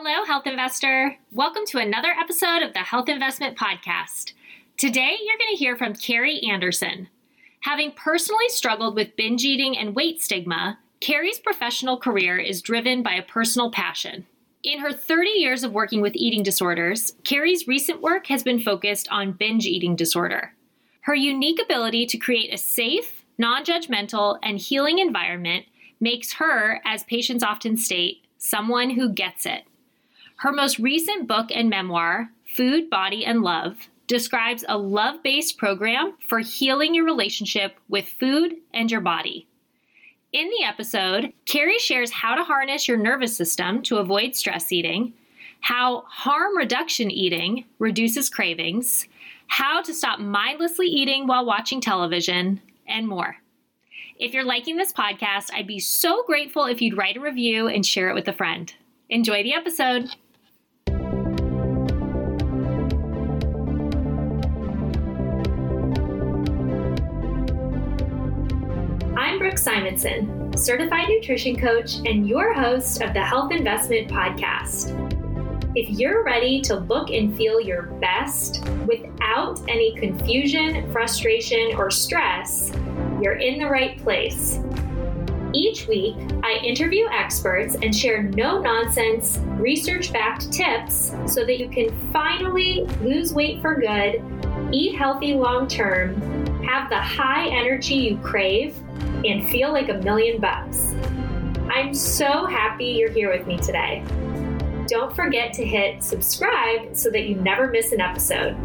Hello, Health Investor. Welcome to another episode of the Health Investment Podcast. Today, you're going to hear from Kari Anderson. Having personally struggled with binge eating and weight stigma, Kari's professional career is driven by a personal passion. In her 30 years of working with eating disorders, Kari's recent work has been focused on binge eating disorder. Her unique ability to create a safe, non judgmental, and healing environment makes her, as patients often state, someone who gets it. Her most recent book and memoir, Food, Body, and Love, describes a love based program for healing your relationship with food and your body. In the episode, Kari shares how to harness your nervous system to avoid stress eating, how harm reduction eating reduces cravings, how to stop mindlessly eating while watching television, and more. If you're liking this podcast, I'd be so grateful if you'd write a review and share it with a friend. Enjoy the episode. Brooke Simonson, certified nutrition coach and your host of the Health Investment Podcast. If you're ready to look and feel your best without any confusion, frustration, or stress, you're in the right place. Each week, I interview experts and share no nonsense, research backed tips so that you can finally lose weight for good, eat healthy long term, have the high energy you crave, and feel like a million bucks. I'm so happy you're here with me today. Don't forget to hit subscribe so that you never miss an episode.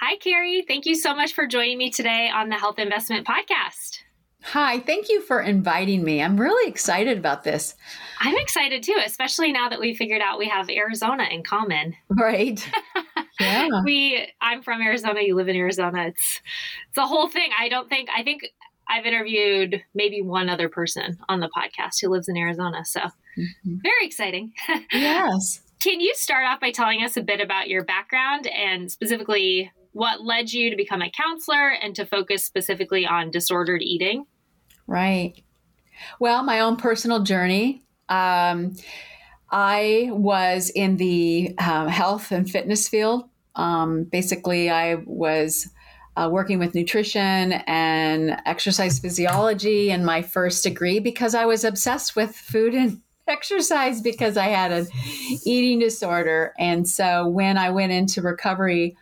Hi, Kari. Thank you so much for joining me today on the Health Investment Podcast. Hi, thank you for inviting me. I'm really excited about this. I'm excited too, especially now that we figured out we have Arizona in common. Right. Yeah. we I'm from Arizona, you live in Arizona. It's it's a whole thing. I don't think I think I've interviewed maybe one other person on the podcast who lives in Arizona. So mm-hmm. very exciting. Yes. Can you start off by telling us a bit about your background and specifically what led you to become a counselor and to focus specifically on disordered eating? Right. Well, my own personal journey. Um, I was in the um, health and fitness field. Um, basically, I was uh, working with nutrition and exercise physiology in my first degree because I was obsessed with food and exercise because I had an eating disorder. And so when I went into recovery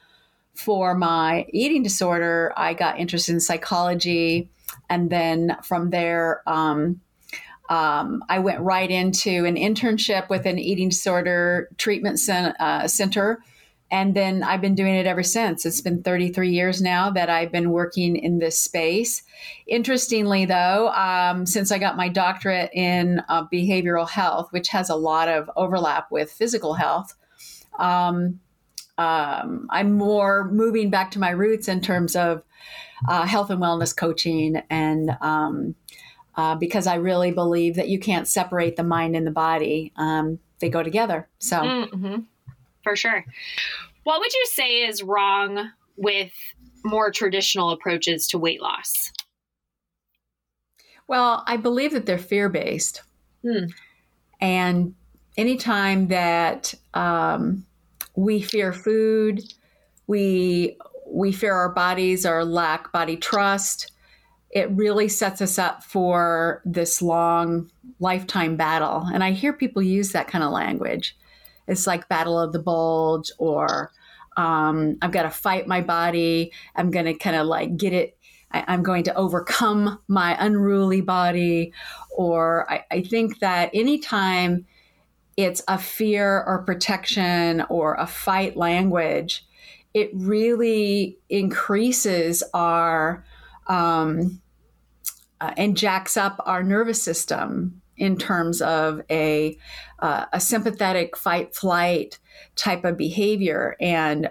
for my eating disorder, I got interested in psychology and then from there, um, um, I went right into an internship with an eating disorder treatment cen- uh, center. And then I've been doing it ever since. It's been 33 years now that I've been working in this space. Interestingly, though, um, since I got my doctorate in uh, behavioral health, which has a lot of overlap with physical health, um, um I'm more moving back to my roots in terms of uh, health and wellness coaching and um, uh, because I really believe that you can't separate the mind and the body. Um, they go together. So, mm-hmm. for sure. What would you say is wrong with more traditional approaches to weight loss? Well, I believe that they're fear based. Hmm. And anytime that um, we fear food, we we fear our bodies or lack body trust, it really sets us up for this long lifetime battle. And I hear people use that kind of language. It's like battle of the bulge, or um, I've got to fight my body. I'm going to kind of like get it. I, am going to overcome my unruly body. Or I, I think that anytime it's a fear or protection or a fight language, it really increases our um, uh, and jacks up our nervous system in terms of a uh, a sympathetic fight flight type of behavior. And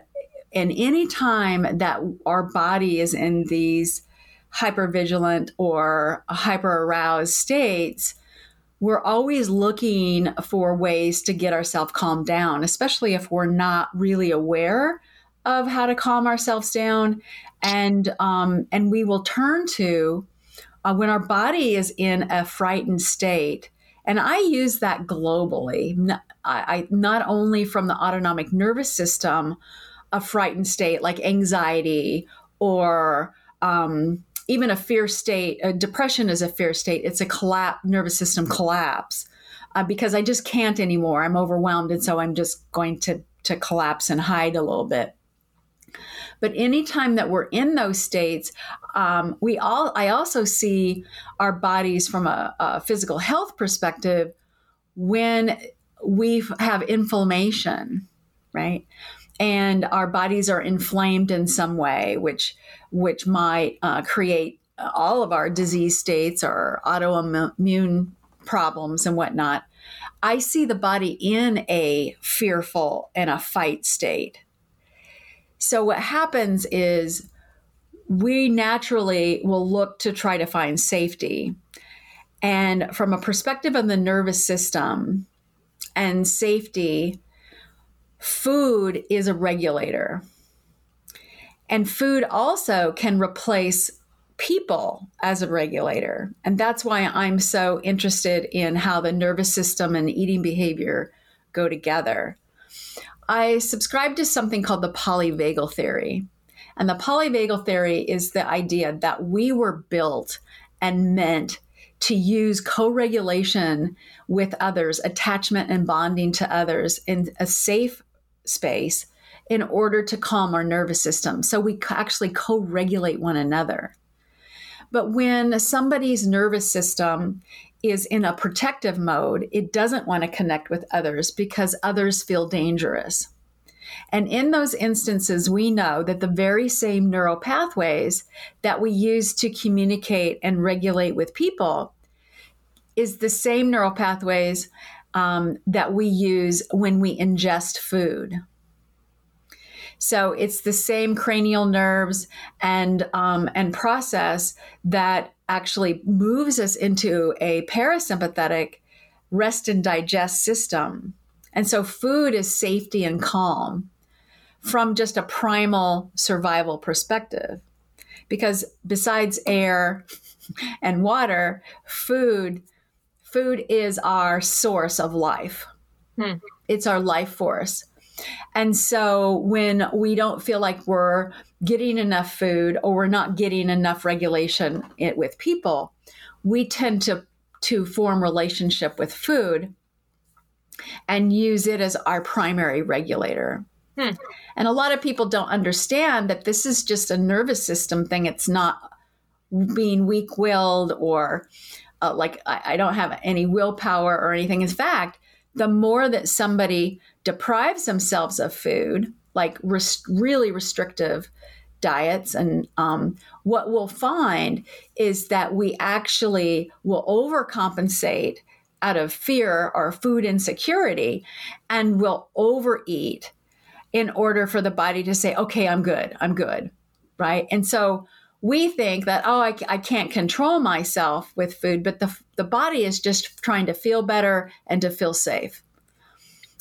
and any time that our body is in these hypervigilant or hyper aroused states we're always looking for ways to get ourselves calmed down especially if we're not really aware of how to calm ourselves down, and um, and we will turn to uh, when our body is in a frightened state And I use that globally, I, I, not only from the autonomic nervous system, a frightened state like anxiety or um, even a fear state. A depression is a fear state. It's a collapse, nervous system collapse uh, because I just can't anymore. I'm overwhelmed, and so I'm just going to to collapse and hide a little bit. But anytime that we're in those states, um, we all I also see our bodies from a, a physical health perspective when we have inflammation, right? And our bodies are inflamed in some way, which which might uh, create all of our disease states or autoimmune problems and whatnot. I see the body in a fearful and a fight state. So, what happens is we naturally will look to try to find safety. And from a perspective of the nervous system and safety, food is a regulator. And food also can replace people as a regulator. And that's why I'm so interested in how the nervous system and eating behavior go together. I subscribe to something called the polyvagal theory. And the polyvagal theory is the idea that we were built and meant to use co regulation with others, attachment and bonding to others in a safe space in order to calm our nervous system. So we actually co regulate one another. But when somebody's nervous system is in a protective mode, it doesn't want to connect with others because others feel dangerous. And in those instances, we know that the very same neural pathways that we use to communicate and regulate with people is the same neural pathways um, that we use when we ingest food. So it's the same cranial nerves and um, and process that actually moves us into a parasympathetic rest and digest system. And so food is safety and calm from just a primal survival perspective. Because besides air and water, food food is our source of life. Hmm. It's our life force. And so when we don't feel like we're getting enough food or we're not getting enough regulation with people, we tend to to form relationship with food and use it as our primary regulator. Hmm. And a lot of people don't understand that this is just a nervous system thing. It's not being weak willed or uh, like I, I don't have any willpower or anything. In fact, the more that somebody deprives themselves of food, like rest- really restrictive diets, and um, what we'll find is that we actually will overcompensate out of fear or food insecurity and will overeat in order for the body to say, okay, I'm good, I'm good, right? And so we think that oh I, I can't control myself with food but the, the body is just trying to feel better and to feel safe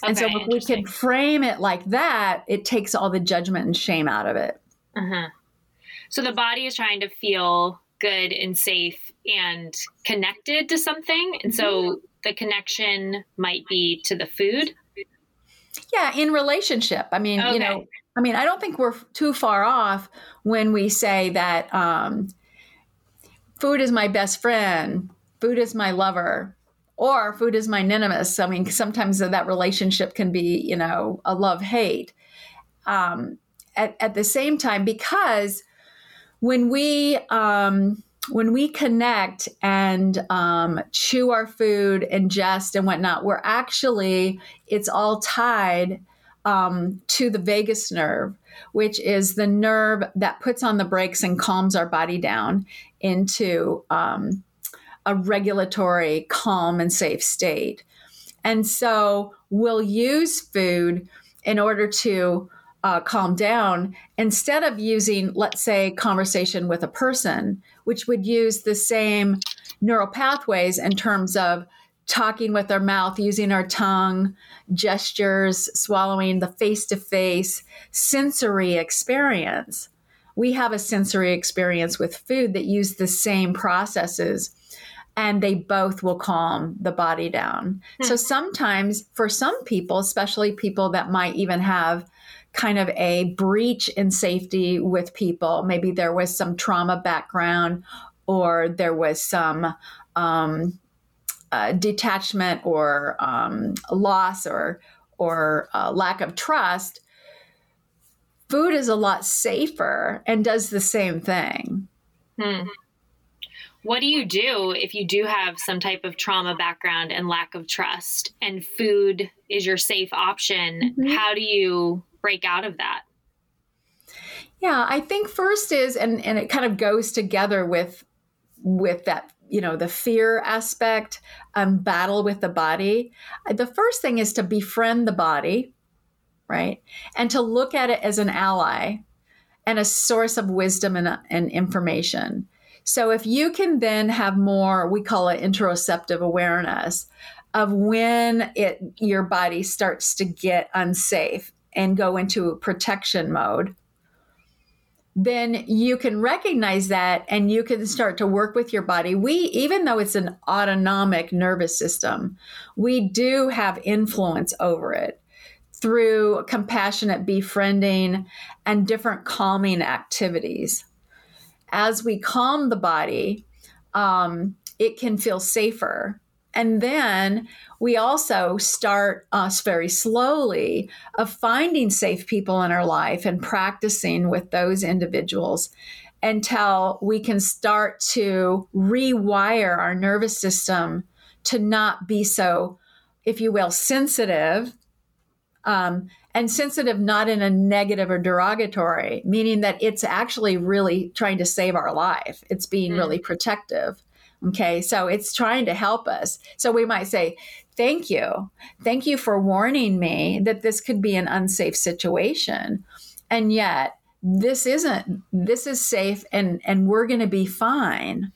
okay, and so if we can frame it like that it takes all the judgment and shame out of it uh-huh. so the body is trying to feel good and safe and connected to something and so mm-hmm. the connection might be to the food yeah in relationship i mean okay. you know I mean, I don't think we're too far off when we say that um, food is my best friend, food is my lover, or food is my nemesis. I mean, sometimes that relationship can be, you know, a love hate. Um, at, at the same time, because when we um, when we connect and um, chew our food, ingest and whatnot, we're actually it's all tied um, to the vagus nerve, which is the nerve that puts on the brakes and calms our body down into um, a regulatory, calm, and safe state. And so we'll use food in order to uh, calm down instead of using, let's say, conversation with a person, which would use the same neural pathways in terms of talking with our mouth, using our tongue, gestures, swallowing, the face to face sensory experience. We have a sensory experience with food that use the same processes. And they both will calm the body down. Hmm. So sometimes for some people, especially people that might even have kind of a breach in safety with people, maybe there was some trauma background or there was some um, uh, detachment or um, loss or or uh, lack of trust, food is a lot safer and does the same thing. Hmm. What do you do if you do have some type of trauma background and lack of trust, and food is your safe option? Mm-hmm. How do you break out of that? Yeah, I think first is, and and it kind of goes together with with that you know the fear aspect um, battle with the body the first thing is to befriend the body right and to look at it as an ally and a source of wisdom and, and information so if you can then have more, we call it interoceptive awareness of when it your body starts to get unsafe and go into protection mode, then you can recognize that and you can start to work with your body. We, even though it's an autonomic nervous system, we do have influence over it through compassionate befriending and different calming activities as we calm the body, um, it can feel safer. And then we also start us very slowly of finding safe people in our life and practicing with those individuals until we can start to rewire our nervous system to not be so, if you will, sensitive um, and sensitive not in a negative or derogatory, meaning that it's actually really trying to save our life. It's being mm. really protective. Okay, so it's trying to help us. So we might say, Thank you. Thank you for warning me that this could be an unsafe situation. And yet, this isn't, this is safe and, and we're going to be fine.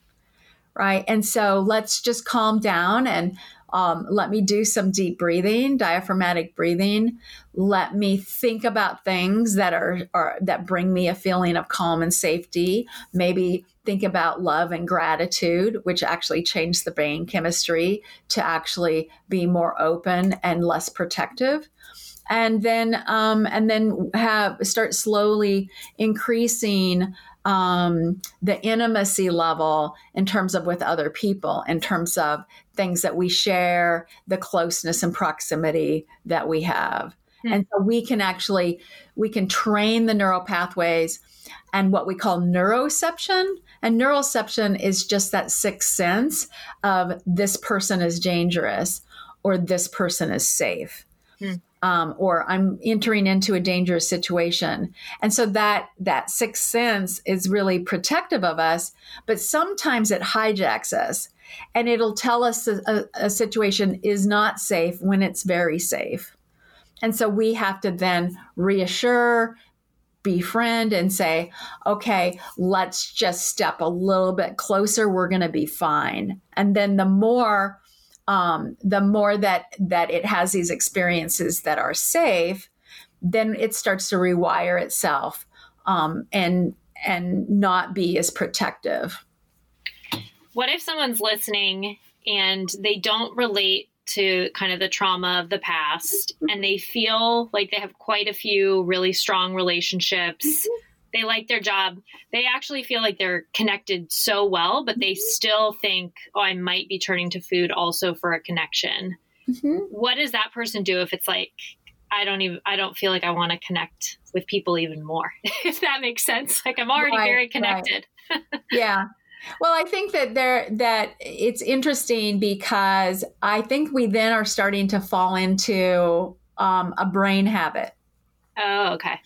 Right. And so let's just calm down and um, let me do some deep breathing, diaphragmatic breathing. Let me think about things that are, are that bring me a feeling of calm and safety. Maybe think about love and gratitude, which actually change the brain chemistry to actually be more open and less protective and then um, and then have start slowly increasing um, the intimacy level in terms of with other people, in terms of things that we share, the closeness and proximity that we have. Mm-hmm. And so we can actually we can train the neural pathways and what we call neuroception. And neuroception is just that sixth sense of this person is dangerous or this person is safe. Mm um, or I'm entering into a dangerous situation. And so that that sixth sense is really protective of us, but sometimes it hijacks us, and it'll tell us a, a situation is not safe when it's very safe. And so we have to then reassure, befriend and say, okay, let's just step a little bit closer. We're going to be fine. And then the more um, the more that that it has these experiences that are safe, then it starts to rewire itself um, and and not be as protective. What if someone's listening and they don't relate to kind of the trauma of the past and they feel like they have quite a few really strong relationships? Mm-hmm they like their job. They actually feel like they're connected so well, but they mm-hmm. still think, oh, I might be turning to food also for a connection. Mm-hmm. What does that person do if it's like, I don't even, I don't feel like I want to connect with people even more, if that makes sense? Like I'm already right, very connected. Right. yeah. Well, I think that there that it's interesting because I think we then are starting to fall into um, a brain habit. Oh, okay.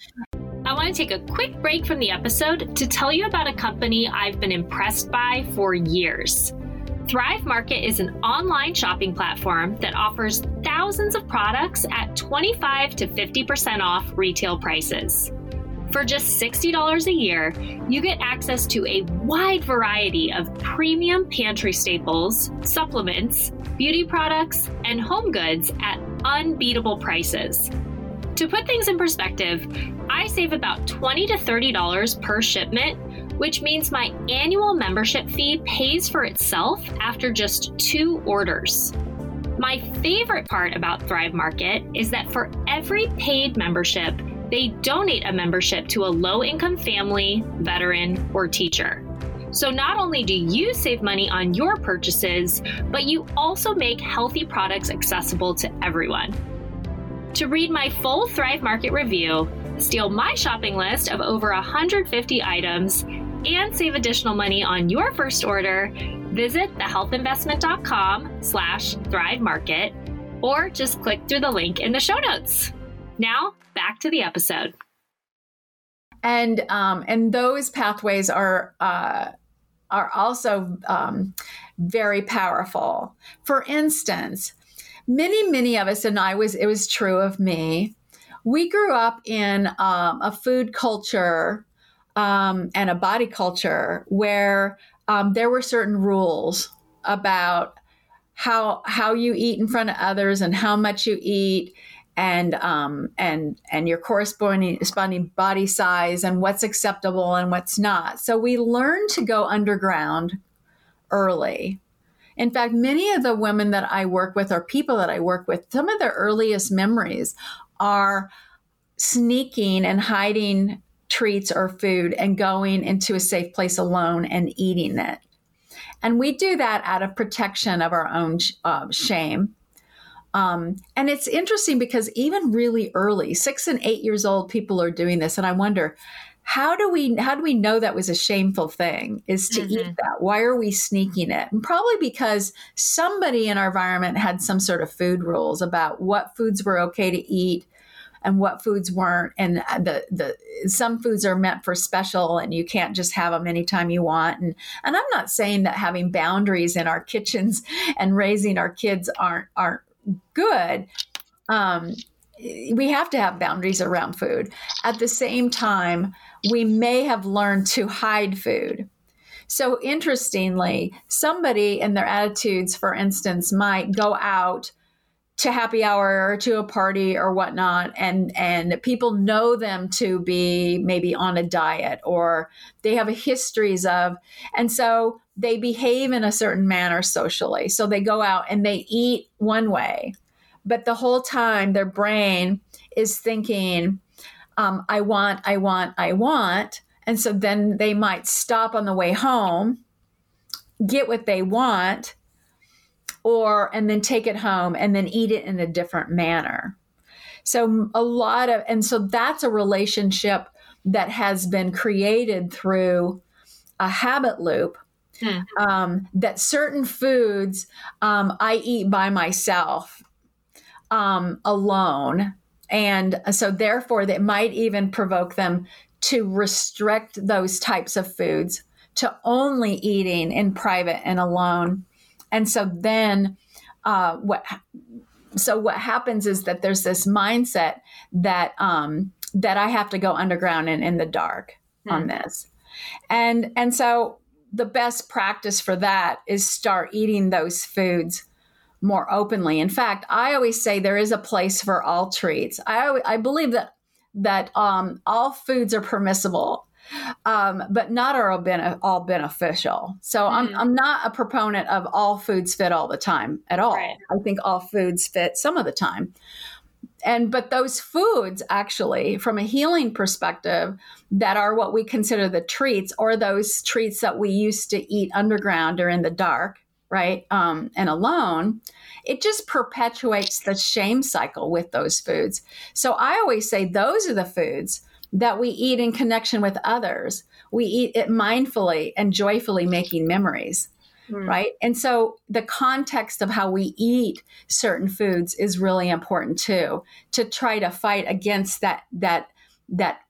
I want to take a quick break from the episode to tell you about a company I've been impressed by for years. Thrive Market is an online shopping platform that offers thousands of products at 25 to 50% off retail prices. For just $60 a year, you get access to a wide variety of premium pantry staples, supplements, beauty products, and home goods at unbeatable prices. To put things in perspective, I save about 20 to $30 per shipment which means my annual membership fee pays for itself after just two orders. My favorite part about Thrive Market is that for every paid membership, they donate a membership to a low income family, veteran, or teacher. So not only do you save money on your purchases, but you also make healthy products accessible to everyone. To read my full Thrive Market review, steal my shopping list of over 150 items, and save additional money on your first order, visit thehealthinvestment.com slash thrive market or just click through the link in the show notes. Now, back to the episode. And um, and those pathways are uh, are also um, very powerful. For instance, many many of us, and I was it was true of me. We grew up in um, a food culture um, and a body culture where um, there were certain rules about how how you eat in front of others and how much you eat and um, and and your corresponding, body size and what's acceptable and what's not. So we learn to go underground early. In fact, many of the women that I work with or people that I work with, some of their earliest memories are sneaking and hiding treats or food and going into a safe place alone and eating it. And we do that out of protection of our own uh, shame. Um, and it's interesting because even really early, six and eight years old, people are doing this. And I wonder, how do we how do we know that was a shameful thing is to mm-hmm. eat that? Why are we sneaking it? And probably because somebody in our environment had some sort of food rules about what foods were okay to eat and what foods weren't. And the the some foods are meant for special and you can't just have them anytime you want. And and I'm not saying that having boundaries in our kitchens and raising our kids aren't aren't good. Um, we have to have boundaries around food. At the same time we may have learned to hide food. So interestingly somebody in their attitudes for instance might go out to happy hour or to a party or whatnot and and people know them to be maybe on a diet or they have histories of and so they behave in a certain manner socially. So they go out and they eat one way but the whole time their brain is thinking um, i want i want i want and so then they might stop on the way home get what they want or and then take it home and then eat it in a different manner. So a lot of and so that's a relationship that has been created through a habit loop hmm. um, that certain foods um, I eat by myself um, alone. And so, therefore, that might even provoke them to restrict those types of foods to only eating in private and alone and so then uh, what so what happens is that there's this mindset that um, that I have to go underground and in the dark hmm. on this. And and so the best practice for that is start eating those foods more openly. In fact, I always say there is a place for all treats. I I believe that that um, all foods are permissible um, but not all, bene- all beneficial. So mm-hmm. I'm, I'm not a proponent of all foods fit all the time at all. Right. I think all foods fit some of the time. And but those foods actually, from a healing perspective, that are what we consider the treats, or those treats that we used to eat underground or in the dark, right, um, and alone, it just perpetuates the shame cycle with those foods. So I always say those are the foods that we eat in connection with others. We eat it mindfully and joyfully making memories. Mm. Right. And so the context of how we eat certain foods is really important too, to try to fight against that, that, that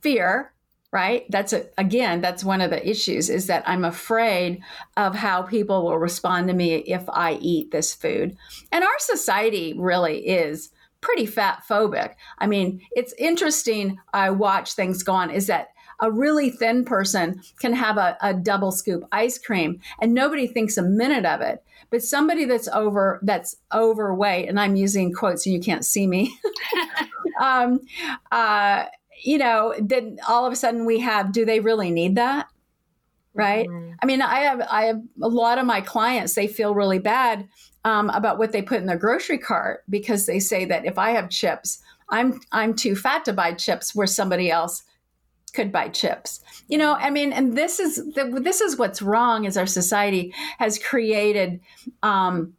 fear right that's a, again that's one of the issues is that i'm afraid of how people will respond to me if i eat this food and our society really is pretty fat phobic. I mean, it's interesting. I watch things go on is that a really thin person can have a, a, double scoop ice cream and nobody thinks a minute of it. But somebody that's over that's overweight, and I'm using quotes and you can't see me. um, uh, you know, then all of a sudden we have, do they really need that? right? Mm-hmm. I mean, I have I have a lot of my clients. They feel really bad um, about what they put in their grocery cart because they say that if I have chips, I'm I'm too fat to buy chips where somebody else could buy chips. You know, I mean, and this is the, this is what's wrong is our society has created um,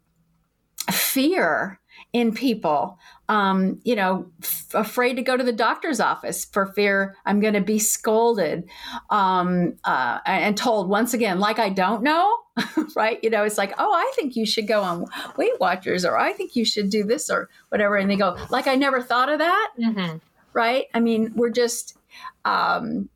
fear in people um, you know f- afraid to go to the doctor's office for fear i'm going to be scolded um, uh, and told once again like i don't know right? You know it's like oh i think you should go on weight watchers or i think you should do this or whatever and they go like i never thought of that? Mm-hmm. right? I mean we're just um,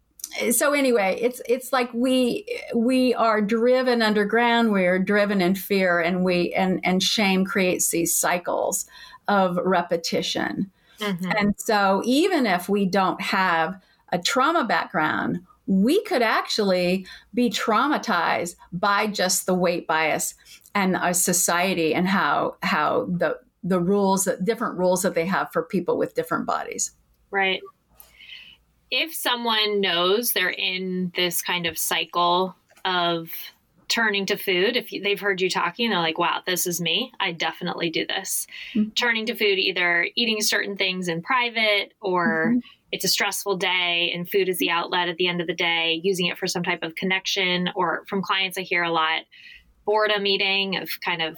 so anyway it's it's like we we are driven underground we're driven in fear and we and and shame creates these cycles of repetition. Mm-hmm. and so even if we don't have a trauma background we could actually be traumatized by just the weight bias and our society and how how the the rules different rules that they have for people with different bodies. Right. If someone knows they're in this kind of cycle of turning to food if they've heard you talking they're like wow this is me i definitely do this mm-hmm. turning to food either eating certain things in private or mm-hmm. it's a stressful day and food is the outlet at the end of the day using it for some type of connection or from clients i hear a lot boredom eating of kind of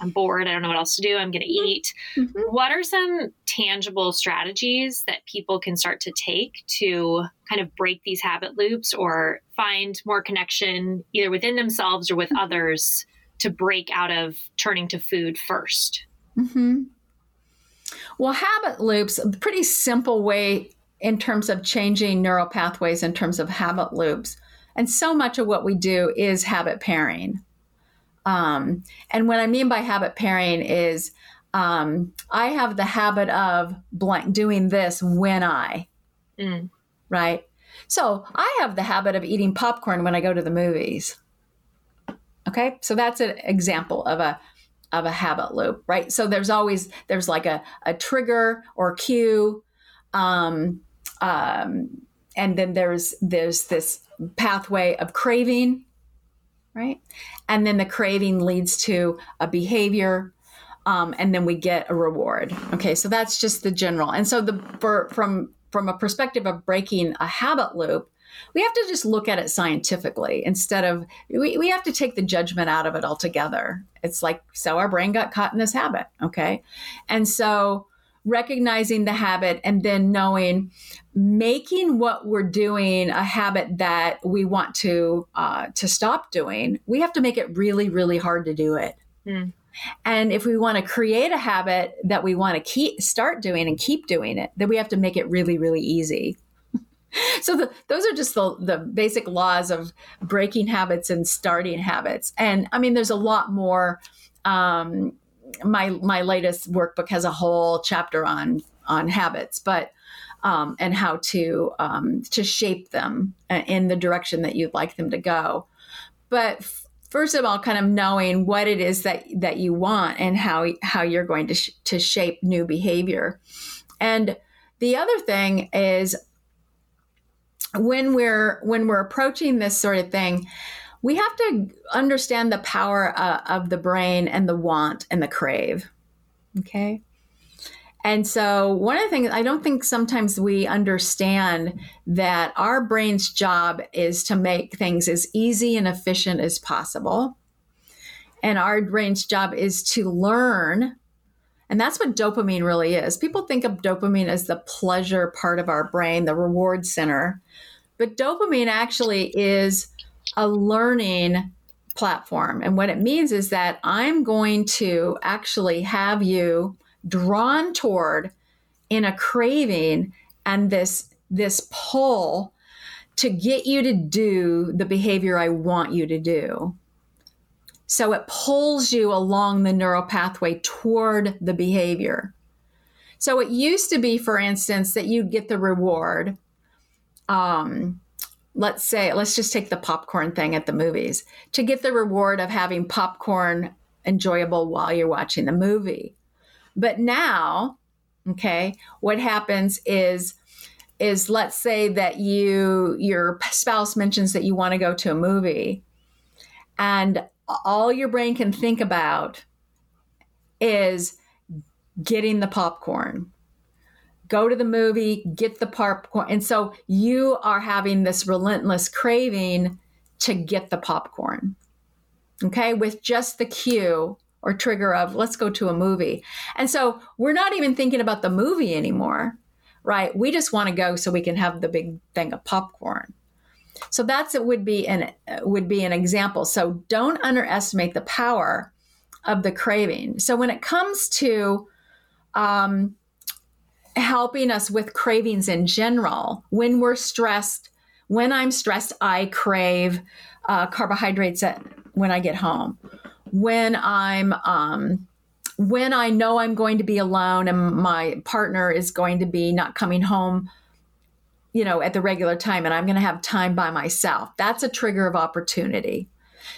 I'm bored. I don't know what else to do. I'm going to eat. Mm-hmm. What are some tangible strategies that people can start to take to kind of break these habit loops or find more connection either within themselves or with mm-hmm. others to break out of turning to food 1st mm-hmm. Well, habit loops, a pretty simple way in terms of changing neural pathways in terms of habit loops. And so much of what we do is habit pairing. Um, and what I mean by habit pairing is um, I have the habit of blank doing this when I, mm. right? So I have the habit of eating popcorn when I go to the movies. Okay, so that's an example of a of a habit loop, right? So there's always there's like a, a trigger or cue, um, um, and then there's there's this pathway of craving, right? And then the craving leads to a behavior, um, and then we get a reward. Okay, so that's just the general. And so the for, from from a perspective of breaking a habit loop, we have to just look at it scientifically instead of we, we have to take the judgment out of it altogether. It's like so our brain got caught in this habit. Okay, and so recognizing the habit and then knowing making what we're doing a habit that we want to uh, to stop doing we have to make it really really hard to do it. Mm. and if we want to create a habit that we want to keep start doing and keep doing it then we have to make it really really easy. So the, those are just the, the basic laws of breaking habits and starting habits. And i mean there's a lot more um, my my latest workbook has a whole chapter on on habits, but um, and how to um, to shape them in the direction that you'd like them to go. But first of all, kind of knowing what it is that that you want and how how you're going to sh- to shape new behavior. And the other thing is when we're when we're approaching this sort of thing we have to understand the power uh, of the brain and the want and the crave. Okay. And so, one of the things I don't think sometimes we understand that our brain's job is to make things as easy and efficient as possible. And our brain's job is to learn. And that's what dopamine really is. People think of dopamine as the pleasure part of our brain, the reward center. But dopamine actually is a learning platform. And what it means is that I'm going to actually have you drawn toward in a craving and this this pull to get you to do the behavior I want you to do. So it pulls you along the neural pathway toward the behavior. So it used to be, for instance, that you'd get the reward. Um, let's say, let's just take the popcorn thing at the movies to get the reward of having popcorn enjoyable while you're watching the movie. But now, okay, what happens is is let's say that you your spouse mentions that you want to go to a movie and all your brain can think about is getting the popcorn go to the movie get the popcorn and so you are having this relentless craving to get the popcorn okay with just the cue or trigger of let's go to a movie and so we're not even thinking about the movie anymore right? We just want to go so we can have the big thing of popcorn. So that's it would be an would be an example. So don't underestimate the power of the craving. So when it comes to um, helping us with cravings in general, when we're stressed, when I'm stressed, I crave uh, carbohydrates at, when I get home. When I'm um, when I know I'm going to be alone and my partner is going to be not coming home, you know, at the regular time and I'm going to have time by myself, that's a trigger of opportunity.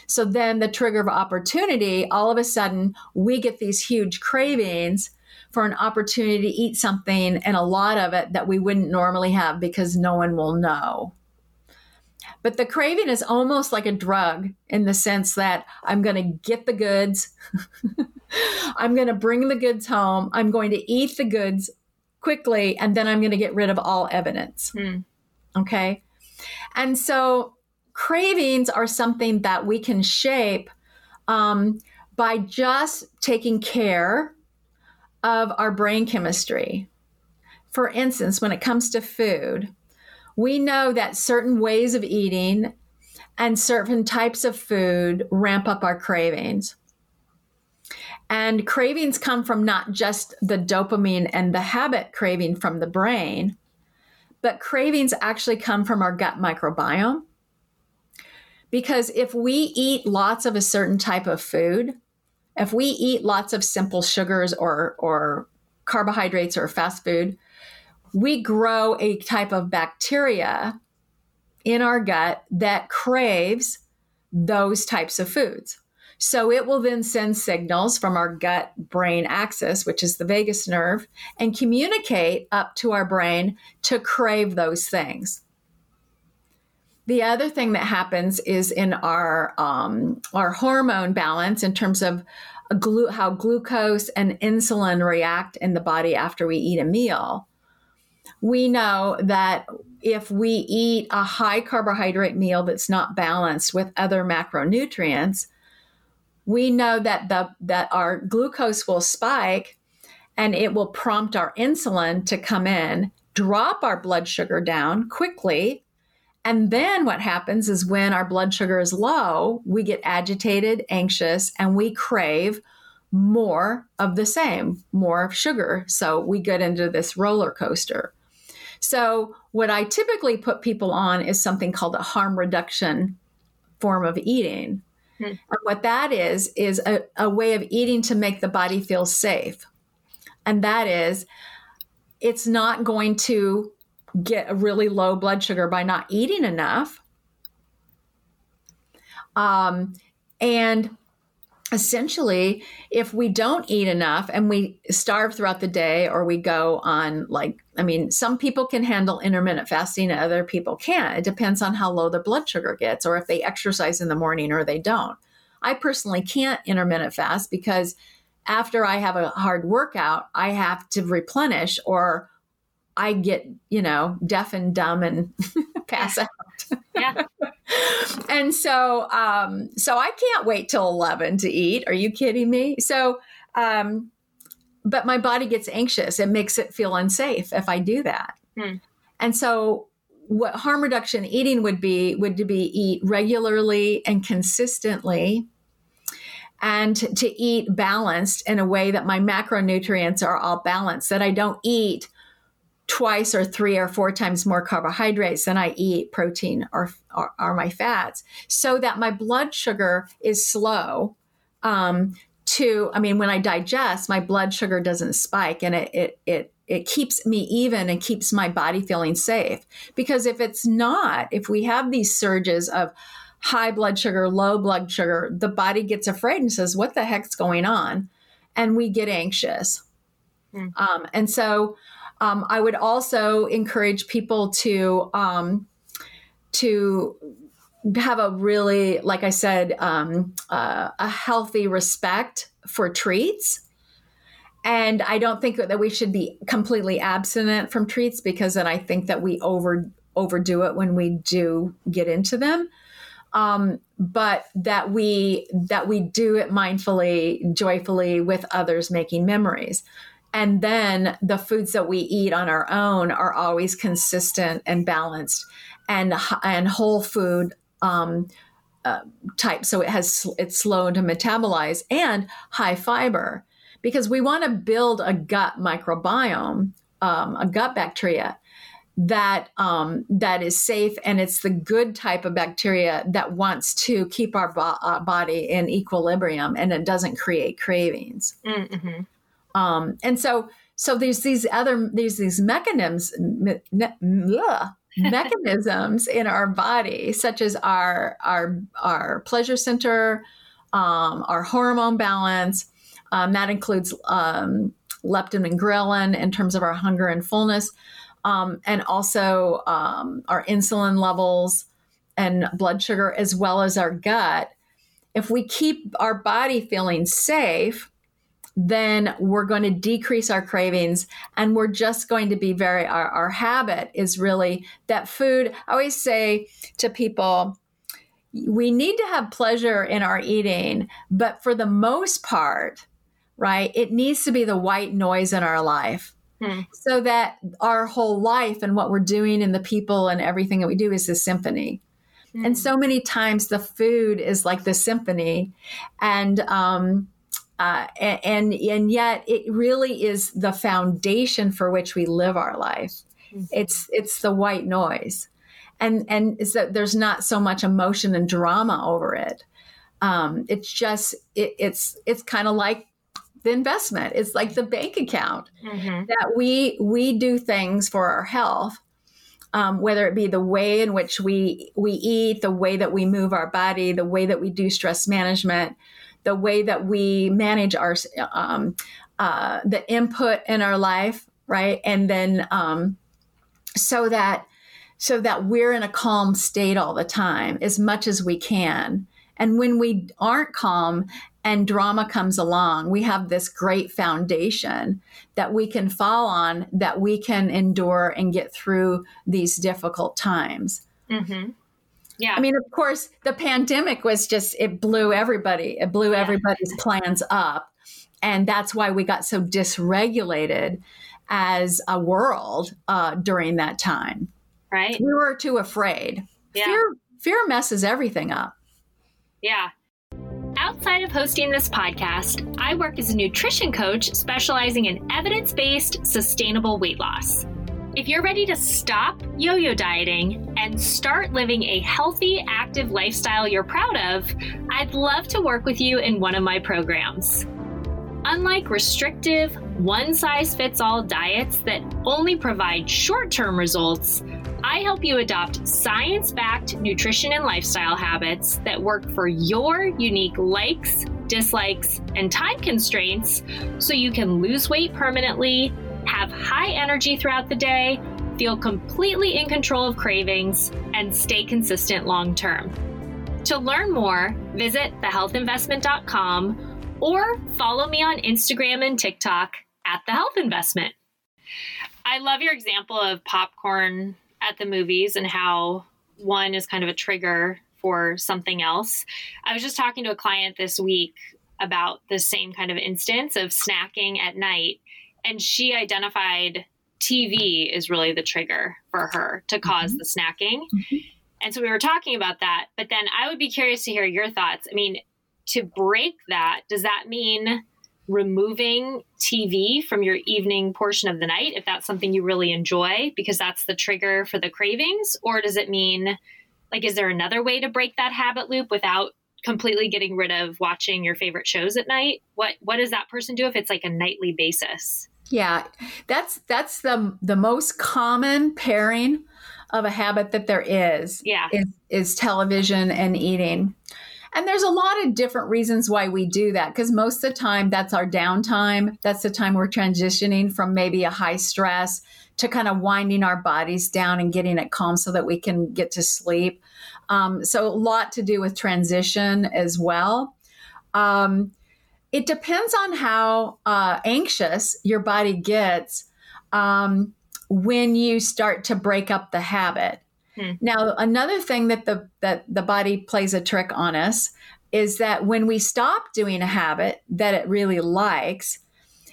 So then the trigger of opportunity, all of a sudden, we get these huge cravings for an opportunity to eat something and a lot of it that we wouldn't normally have because no one will know. But the craving is almost like a drug in the sense that I'm going to get the goods. I'm going to bring the goods home. I'm going to eat the goods quickly, and then I'm going to get rid of all evidence. Mm. Okay. And so cravings are something that we can shape um, by just taking care of our brain chemistry. For instance, when it comes to food, we know that certain ways of eating and certain types of food ramp up our cravings. And cravings come from not just the dopamine and the habit craving from the brain, but cravings actually come from our gut microbiome. Because if we eat lots of a certain type of food, if we eat lots of simple sugars or, or carbohydrates or fast food, we grow a type of bacteria in our gut that craves those types of foods. So it will then send signals from our gut brain axis, which is the vagus nerve, and communicate up to our brain to crave those things. The other thing that happens is in our um, our hormone balance in terms of glu- how glucose and insulin react in the body after we eat a meal. We know that if we eat a high carbohydrate meal that's not balanced with other macronutrients, we know that the that our glucose will spike and it will prompt our insulin to come in, drop our blood sugar down quickly. And then what happens is when our blood sugar is low, we get agitated, anxious, and we crave more of the same, more sugar. So we get into this roller coaster. So, what I typically put people on is something called a harm reduction form of eating. Hmm. And what that is, is a, a way of eating to make the body feel safe. And that is, it's not going to get a really low blood sugar by not eating enough. Um, and essentially, if we don't eat enough and we starve throughout the day or we go on, like, I mean, some people can handle intermittent fasting other people can't. It depends on how low their blood sugar gets or if they exercise in the morning or they don't. I personally can't intermittent fast because after I have a hard workout, I have to replenish or I get, you know, deaf and dumb and pass out. Yeah. and so um so I can't wait till 11 to eat. Are you kidding me? So um but my body gets anxious. It makes it feel unsafe if I do that. Hmm. And so what harm reduction eating would be would be eat regularly and consistently and to eat balanced in a way that my macronutrients are all balanced that I don't eat twice or three or four times more carbohydrates than I eat protein or, or, or my fats, so that my blood sugar is slow. Um, to, I mean, when I digest, my blood sugar doesn't spike, and it it it it keeps me even and keeps my body feeling safe. Because if it's not, if we have these surges of high blood sugar, low blood sugar, the body gets afraid and says, "What the heck's going on?" and we get anxious. Mm. Um, and so Um, I would also encourage people to um, to have a really, like I said, um, uh, a healthy respect for treats. And I don't think that we should be completely abstinent from treats because then I think that we over overdo it when we do get into them. Um, but that we that we do it mindfully, joyfully with others, making memories. And then the foods that we eat on our own are always consistent and balanced and and whole food um, uh, type, so it has it's slow to metabolize and high fiber, because we want to build a gut microbiome, um, a gut bacteria that um, that is safe, and it's the good type of bacteria that wants to keep our, bo- uh, body in equilibrium, and it doesn't create cravings. Mm-hmm. Um, and so, so there's these other these these mechanisms. Me, me, mechanisms in our body, such as our our our pleasure center, um, our hormone balance. Um, that includes um, leptin and ghrelin in terms of our hunger and fullness, um, and also um, our insulin levels and blood sugar, as well as our gut. If we keep our body feeling safe, then we're going to decrease our cravings and we're just going to be very our, our habit is really that food i always say to people we need to have pleasure in our eating but for the most part right it needs to be the white noise in our life hmm. so that our whole life and what we're doing and the people and everything that we do is the symphony hmm. and so many times the food is like the symphony and um, uh, and and yet it really is the foundation for which we live our life. Mm-hmm. It's it's the white noise, and and that there's not so much emotion and drama over it. Um, it's just it, it's it's kind of like the investment. It's like the bank account mm-hmm. that we we do things for our health. Um, whether it be the way in which we we eat, the way that we move our body, the way that we do stress management, the way that we manage our um, uh, the input in our life, right? And then um, so that so that we're in a calm state all the time as much as we can. And when we aren't calm and drama comes along, we have this great foundation that we can fall on, that we can endure and get through these difficult times. Mm-hmm. Yeah. I mean, of course, the pandemic was just, it blew everybody, it blew yeah. everybody's plans up. And that's why we got so dysregulated as a world uh, during that time. Right. We were too afraid. Yeah. Fear, fear messes everything up. Yeah. Outside of hosting this podcast, I work as a nutrition coach specializing in evidence based, sustainable weight loss. If you're ready to stop yo yo dieting and start living a healthy, active lifestyle you're proud of, I'd love to work with you in one of my programs. Unlike restrictive, one size fits all diets that only provide short term results, I help you adopt science backed nutrition and lifestyle habits that work for your unique likes, dislikes, and time constraints so you can lose weight permanently have high energy throughout the day, feel completely in control of cravings, and stay consistent long term. To learn more, visit thehealthinvestment.com or follow me on Instagram and TikTok at The Health Investment. I love your example of popcorn at the movies and how one is kind of a trigger for something else. I was just talking to a client this week about the same kind of instance of snacking at night and she identified TV is really the trigger for her to because mm-hmm. the snacking. Mm-hmm. And so we were talking about that. But then I would be curious to hear your thoughts. I mean, to break that, does that mean removing TV from your evening portion of the night if that's something you really enjoy because that's the trigger for the cravings? Or does it mean, like, is there another way to break that habit loop without completely getting rid of watching your favorite shows at night? What what does that person do if it's like a nightly basis? Yeah, that's that's the the most common pairing of a habit that there is. Yeah, is, is television and eating, And there's a lot of different reasons why we do that because most of the time that's our downtime. That's the time we're transitioning from maybe a high stress to kind of winding our bodies down and getting it calm so that we can get to sleep. Um, so, a lot to do with transition as well. Um, it depends on how uh, anxious your body gets um, when you start to break up the habit. Hmm. Now, another thing that the that the body plays a trick on us is that when we stop doing a habit that it really likes,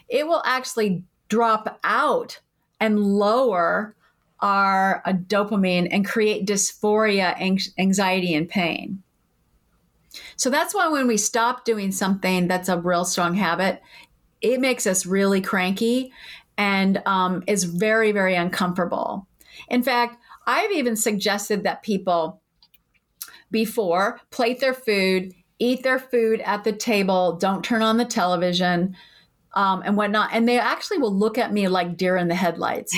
it will actually drop out and lower our uh, dopamine and create dysphoria, anxiety, and pain. So that's why when we stop doing something that's a real strong habit, it makes us really cranky and um, is very, very uncomfortable. In fact, I've even suggested that people before plate their food, eat their food at the table, don't turn on the television, um, and whatnot. And they actually will look at me like deer in the headlights.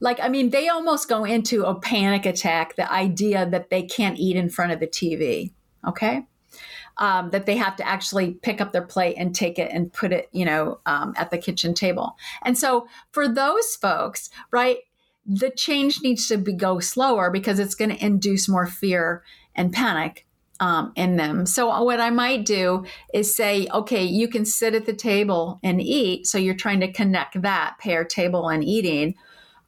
like, I mean, they almost go into a panic attack, the idea that they can't eat in front of the TV. Okay. Um, that they have to actually pick up their plate and take it and put it, you know, um, at the kitchen table. And so for those folks, right, the change needs to be, go slower because it's going to induce more fear and panic um, in them. So, what I might do is say, okay, you can sit at the table and eat. So, you're trying to connect that pair table and eating.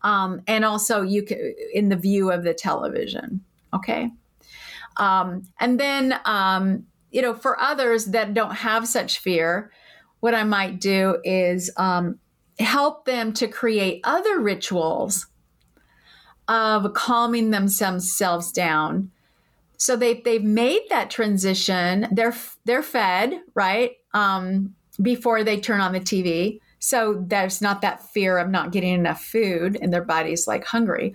Um, and also, you can, in the view of the television. Okay. Um, and then, um, you know, for others that don't have such fear, what I might do is um, help them to create other rituals of calming themselves down. So they they've made that transition. They're they're fed right um, before they turn on the TV. So there's not that fear of not getting enough food, and their body's like hungry.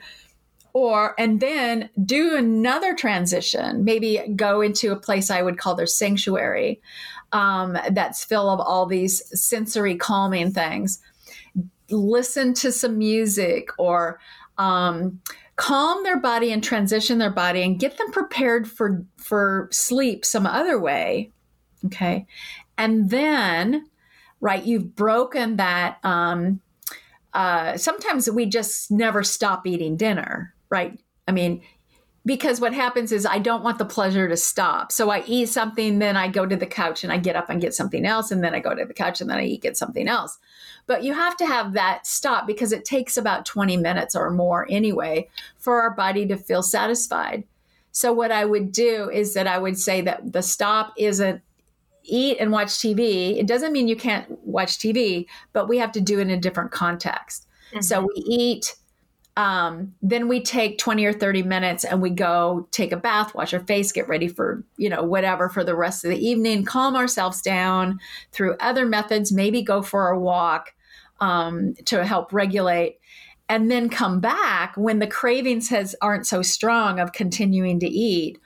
Or and then do another transition. Maybe go into a place I would call their sanctuary, um, that's full of all these sensory calming things. Listen to some music or um, calm their body and transition their body and get them prepared for for sleep some other way okay and then right you've broken that um uh sometimes we just never stop eating dinner right i mean because what happens is I don't want the pleasure to stop. So I eat something, then I go to the couch and I get up and get something else, and then I go to the couch and then I eat get something else. But you have to have that stop because it takes about 20 minutes or more anyway for our body to feel satisfied. So what I would do is that I would say that the stop isn't eat and watch TV. It doesn't mean you can't watch TV, but we have to do it in a different context. Mm-hmm. So we eat um, then we take 20 or 30 minutes and we go take a bath, wash our face, get ready for, you know, whatever for the rest of the evening, calm ourselves down through other methods, maybe go for a walk um, to help regulate. And then come back when the cravings has aren't so strong of continuing to eat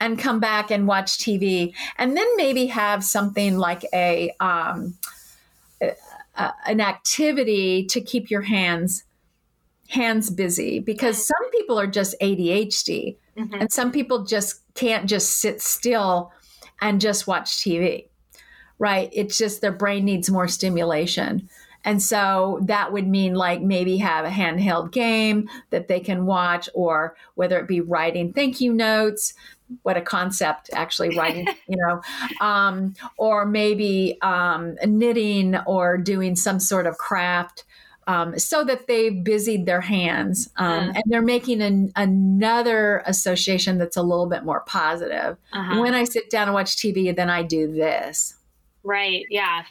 and come back and watch TV and then maybe have something like a um, an activity to keep your hands hands busy because some people are just ADHD mm-hmm. and some people just can't just sit still and just watch TV. Right? It's just their brain needs more stimulation. And so that would mean like maybe have a handheld game that they can watch, or whether it be writing thank you notes, what a concept actually writing, you know, um, or maybe um, knitting or doing some sort of craft um, so that they've busied their hands um, mm. and they're making an, another association that's a little bit more positive. Uh-huh. When I sit down and watch TV, then I do this. Right. Yeah.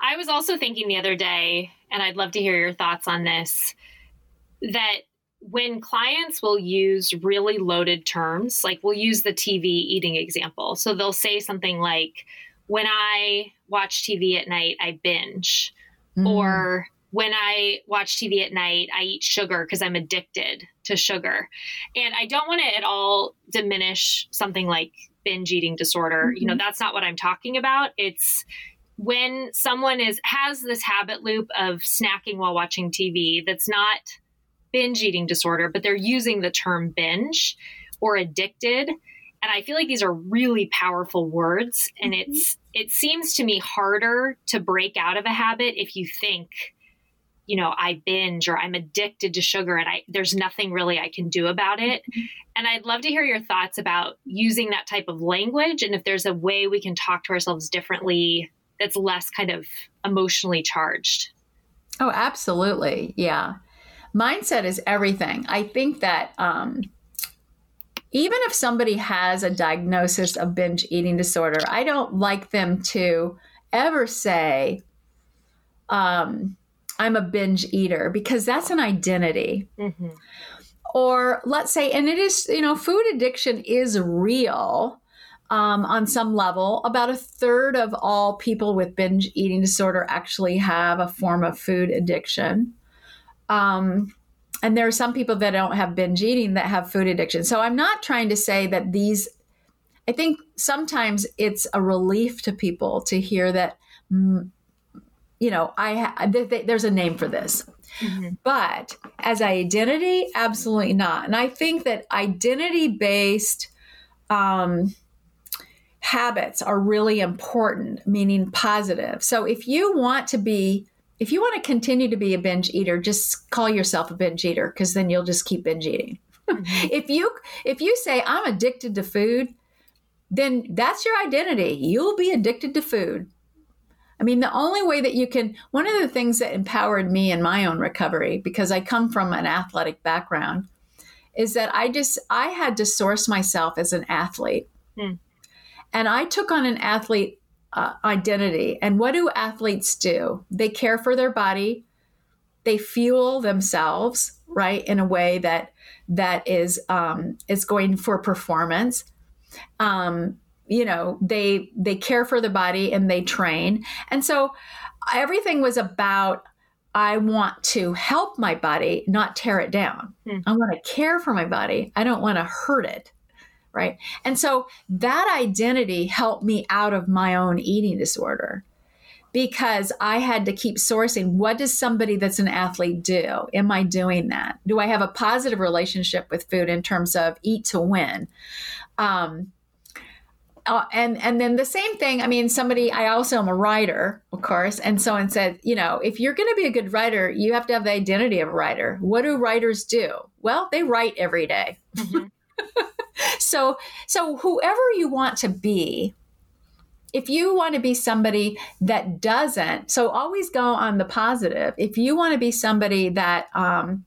I was also thinking the other day, and I'd love to hear your thoughts on this, that when clients will use really loaded terms, like we'll use the TV eating example. So they'll say something like, when I watch TV at night, I binge. Mm. Or when I watch TV at night, I eat sugar because I'm addicted to sugar. And I don't want to at all diminish something like binge eating disorder. Mm-hmm. You know, mm-hmm. that's not what I'm talking about. It's when someone is has this habit loop of snacking while watching TV that's not binge eating disorder, but they're using the term binge or addicted and I feel like these are really powerful words and mm-hmm. it's it seems to me harder to break out of a habit if you think you know I binge or I'm addicted to sugar and I there's nothing really I can do about it. Mm-hmm. And I'd love to hear your thoughts about using that type of language and if there's a way we can talk to ourselves differently that's less kind of emotionally charged. Oh, absolutely. Yeah. Mindset is everything. I think that um even if somebody has a diagnosis of binge eating disorder, I don't like them to ever say, um, I'm a binge eater because that's an identity. Mm-hmm. Or let's say, and it is, you know, food addiction is real um, on some level. About a third of all people with binge eating disorder actually have a form of food addiction. Um, and there are some people that don't have binge eating that have food addiction. So I'm not trying to say that these, I think sometimes it's a relief to people to hear that, mm, you know, I there's a name for this. Mm-hmm. But as identity, absolutely not. And I think that identity based um, habits are really important, meaning positive. So if you want to be if you want to continue to be a binge eater, just call yourself a binge eater because then you'll just keep binge eating. Mm-hmm. if you if you say I'm addicted to food, then that's your identity. You'll be addicted to food. I mean, the only way that you can, one of the things that empowered me in my own recovery, because I come from an athletic background, is that I just, I had to source myself as an athlete. Hmm. And I took on an athlete uh, identity. And what do athletes do? They care for their body, they fuel themselves, right, in a way that that is um, is going for performance. Um, you know, they they care for the body and they train, and so everything was about I want to help my body, not tear it down. Hmm. I want to care for my body. I don't want to hurt it right? And so that identity helped me out of my own eating disorder because I had to keep sourcing what does somebody that's an athlete do? Am I doing that? Do I have a positive relationship with food in terms of eat to win? Um, uh, and and then the same thing. I mean, somebody. I also am a writer, of course, and someone said, you know, if you're going to be a good writer, you have to have the identity of a writer. What do writers do? Well, they write every day. Mm-hmm. so so whoever you want to be if you want to be somebody that doesn't so always go on the positive if you want to be somebody that um,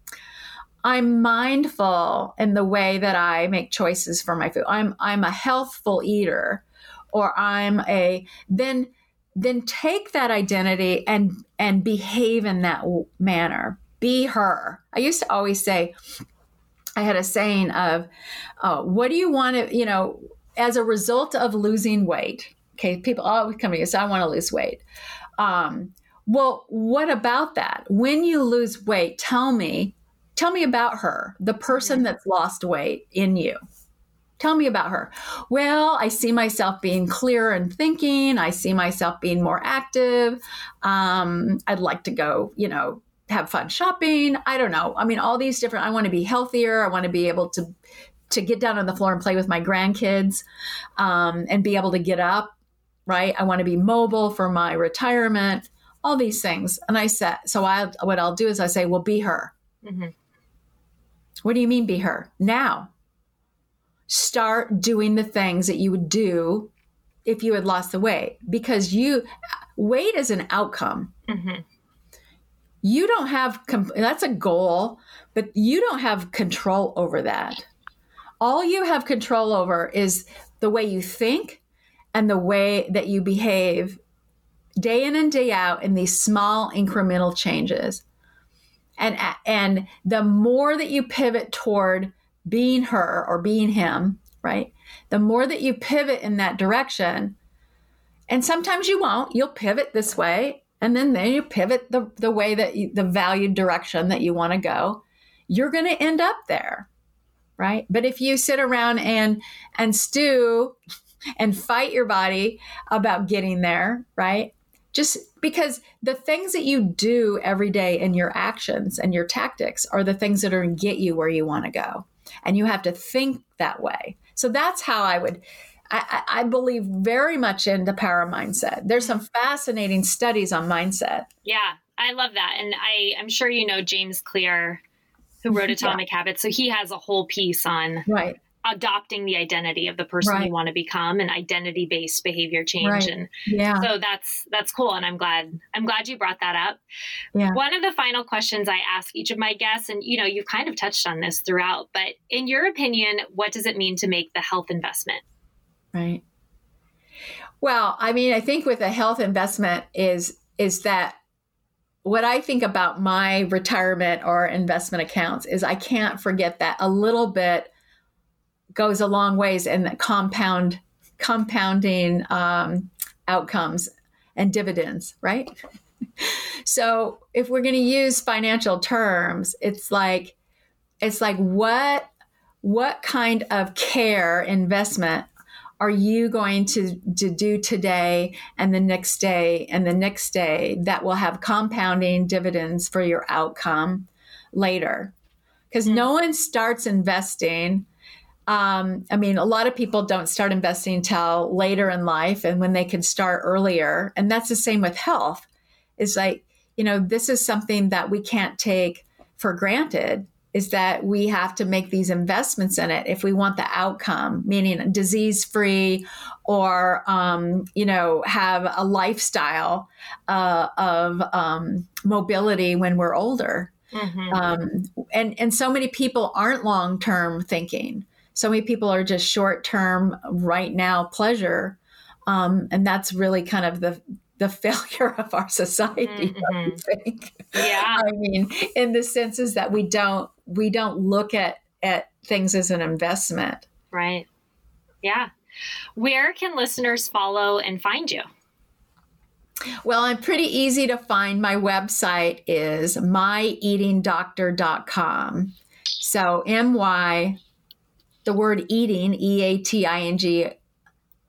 i'm mindful in the way that i make choices for my food i'm i'm a healthful eater or i'm a then then take that identity and and behave in that manner be her i used to always say I had a saying of, uh, what do you want to, you know, as a result of losing weight? Okay, people always come to you, so I want to lose weight. Um, well, what about that? When you lose weight, tell me, tell me about her, the person that's lost weight in you. Tell me about her. Well, I see myself being clearer and thinking. I see myself being more active. Um, I'd like to go, you know, have fun shopping. I don't know. I mean, all these different. I want to be healthier. I want to be able to to get down on the floor and play with my grandkids, um, and be able to get up. Right. I want to be mobile for my retirement. All these things. And I said, so I what I'll do is I say, well, be her. Mm-hmm. What do you mean, be her? Now, start doing the things that you would do if you had lost the weight, because you weight is an outcome. Mm-hmm you don't have that's a goal but you don't have control over that all you have control over is the way you think and the way that you behave day in and day out in these small incremental changes and and the more that you pivot toward being her or being him right the more that you pivot in that direction and sometimes you won't you'll pivot this way and then then you pivot the, the way that you, the valued direction that you want to go you're going to end up there right? But if you sit around and and stew and fight your body about getting there right just because the things that you do every day and your actions and your tactics are the things that are going to get you where you want to go and you have to think that way So that's how I would. I, I believe very much in the power mindset. There's some fascinating studies on mindset. Yeah, I love that. And I, I'm sure you know James Clear, who wrote Atomic yeah. Habits. So he has a whole piece on right adopting the identity of the person right. you want to become and identity based behavior change right. and yeah so that's that's cool and i'm glad i'm glad you brought that up yeah. one of the final questions i ask each of my guests and you know you've kind of touched on this throughout but in your opinion what does it mean to make the health investment right well i mean i think with a health investment is is that what I think about my retirement or investment accounts is I can't forget that a little bit goes a long ways in the compound compounding um, outcomes and dividends, right? so if we're going to use financial terms, it's like it's like what what kind of care investment are you going to, to do today and the next day and the next day that will have compounding dividends for your outcome later? Because mm-hmm. no one starts investing um, I mean, a lot of people don't start investing until later in life and when they can start earlier. And that's the same with health. It's like, you know, this is something that we can't take for granted is that we have to make these investments in it if we want the outcome, meaning disease free or, um, you know, have a lifestyle uh, of um, mobility when we're older. Mm-hmm. Um, and, and so many people aren't long term thinking so many people are just short term, right now pleasure. Um, and that's really kind of the the failure of our society mm-hmm. I yeah i mean in the sense is that we don't we don't look at at things as an investment right yeah where can listeners follow and find you well, I'm pretty easy to find. My website is myeatingdoctor.com. So M Y the word eating, E A T I N G,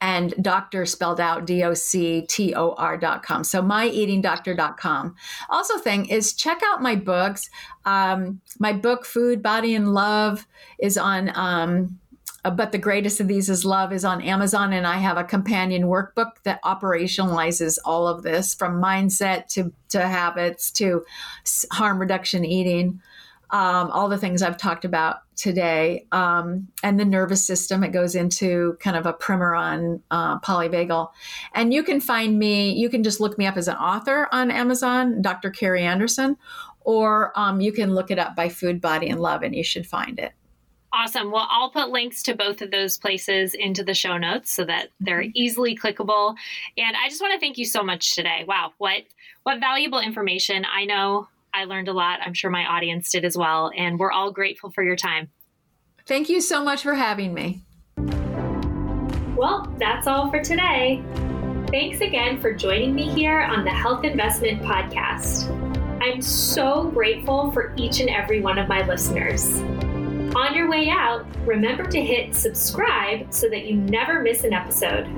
and doctor spelled out D O C T O R dot com. So myeatingdoctor.com. Also, thing is check out my books. Um, my book, Food, Body, and Love, is on. Um, uh, but the greatest of these is love is on Amazon, and I have a companion workbook that operationalizes all of this from mindset to to habits to harm reduction eating um, all the things I've talked about today, um, and the nervous system. It goes into kind of a primer on uh, polyvagal. And you can find me, you can just look me up as an author on Amazon, Dr. Kari Anderson, or um, you can look it up by Food, Body, and Love, and you should find it. Awesome. Well, I'll put links to both of those places into the show notes so that they're mm-hmm. easily clickable. And I just want to thank you so much today. Wow, what what valuable information. I know I learned a lot. I'm sure my audience did as well. And we're all grateful for your time. Thank you so much for having me. Well, that's all for today. Thanks again for joining me here on the Health Investment Podcast. I'm so grateful for each and every one of my listeners. On your way out, remember to hit subscribe so that you never miss an episode.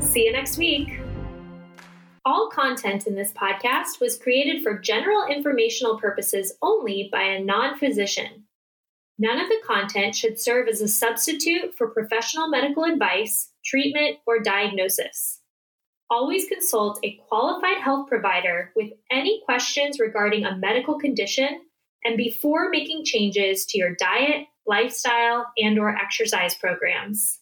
See you next week. All content in this podcast was created for general informational purposes only by a non physician. None of the content should serve as a substitute for professional medical advice, treatment, or diagnosis. Always consult a qualified health provider with any questions regarding a medical condition and before making changes to your diet, lifestyle, and or exercise programs.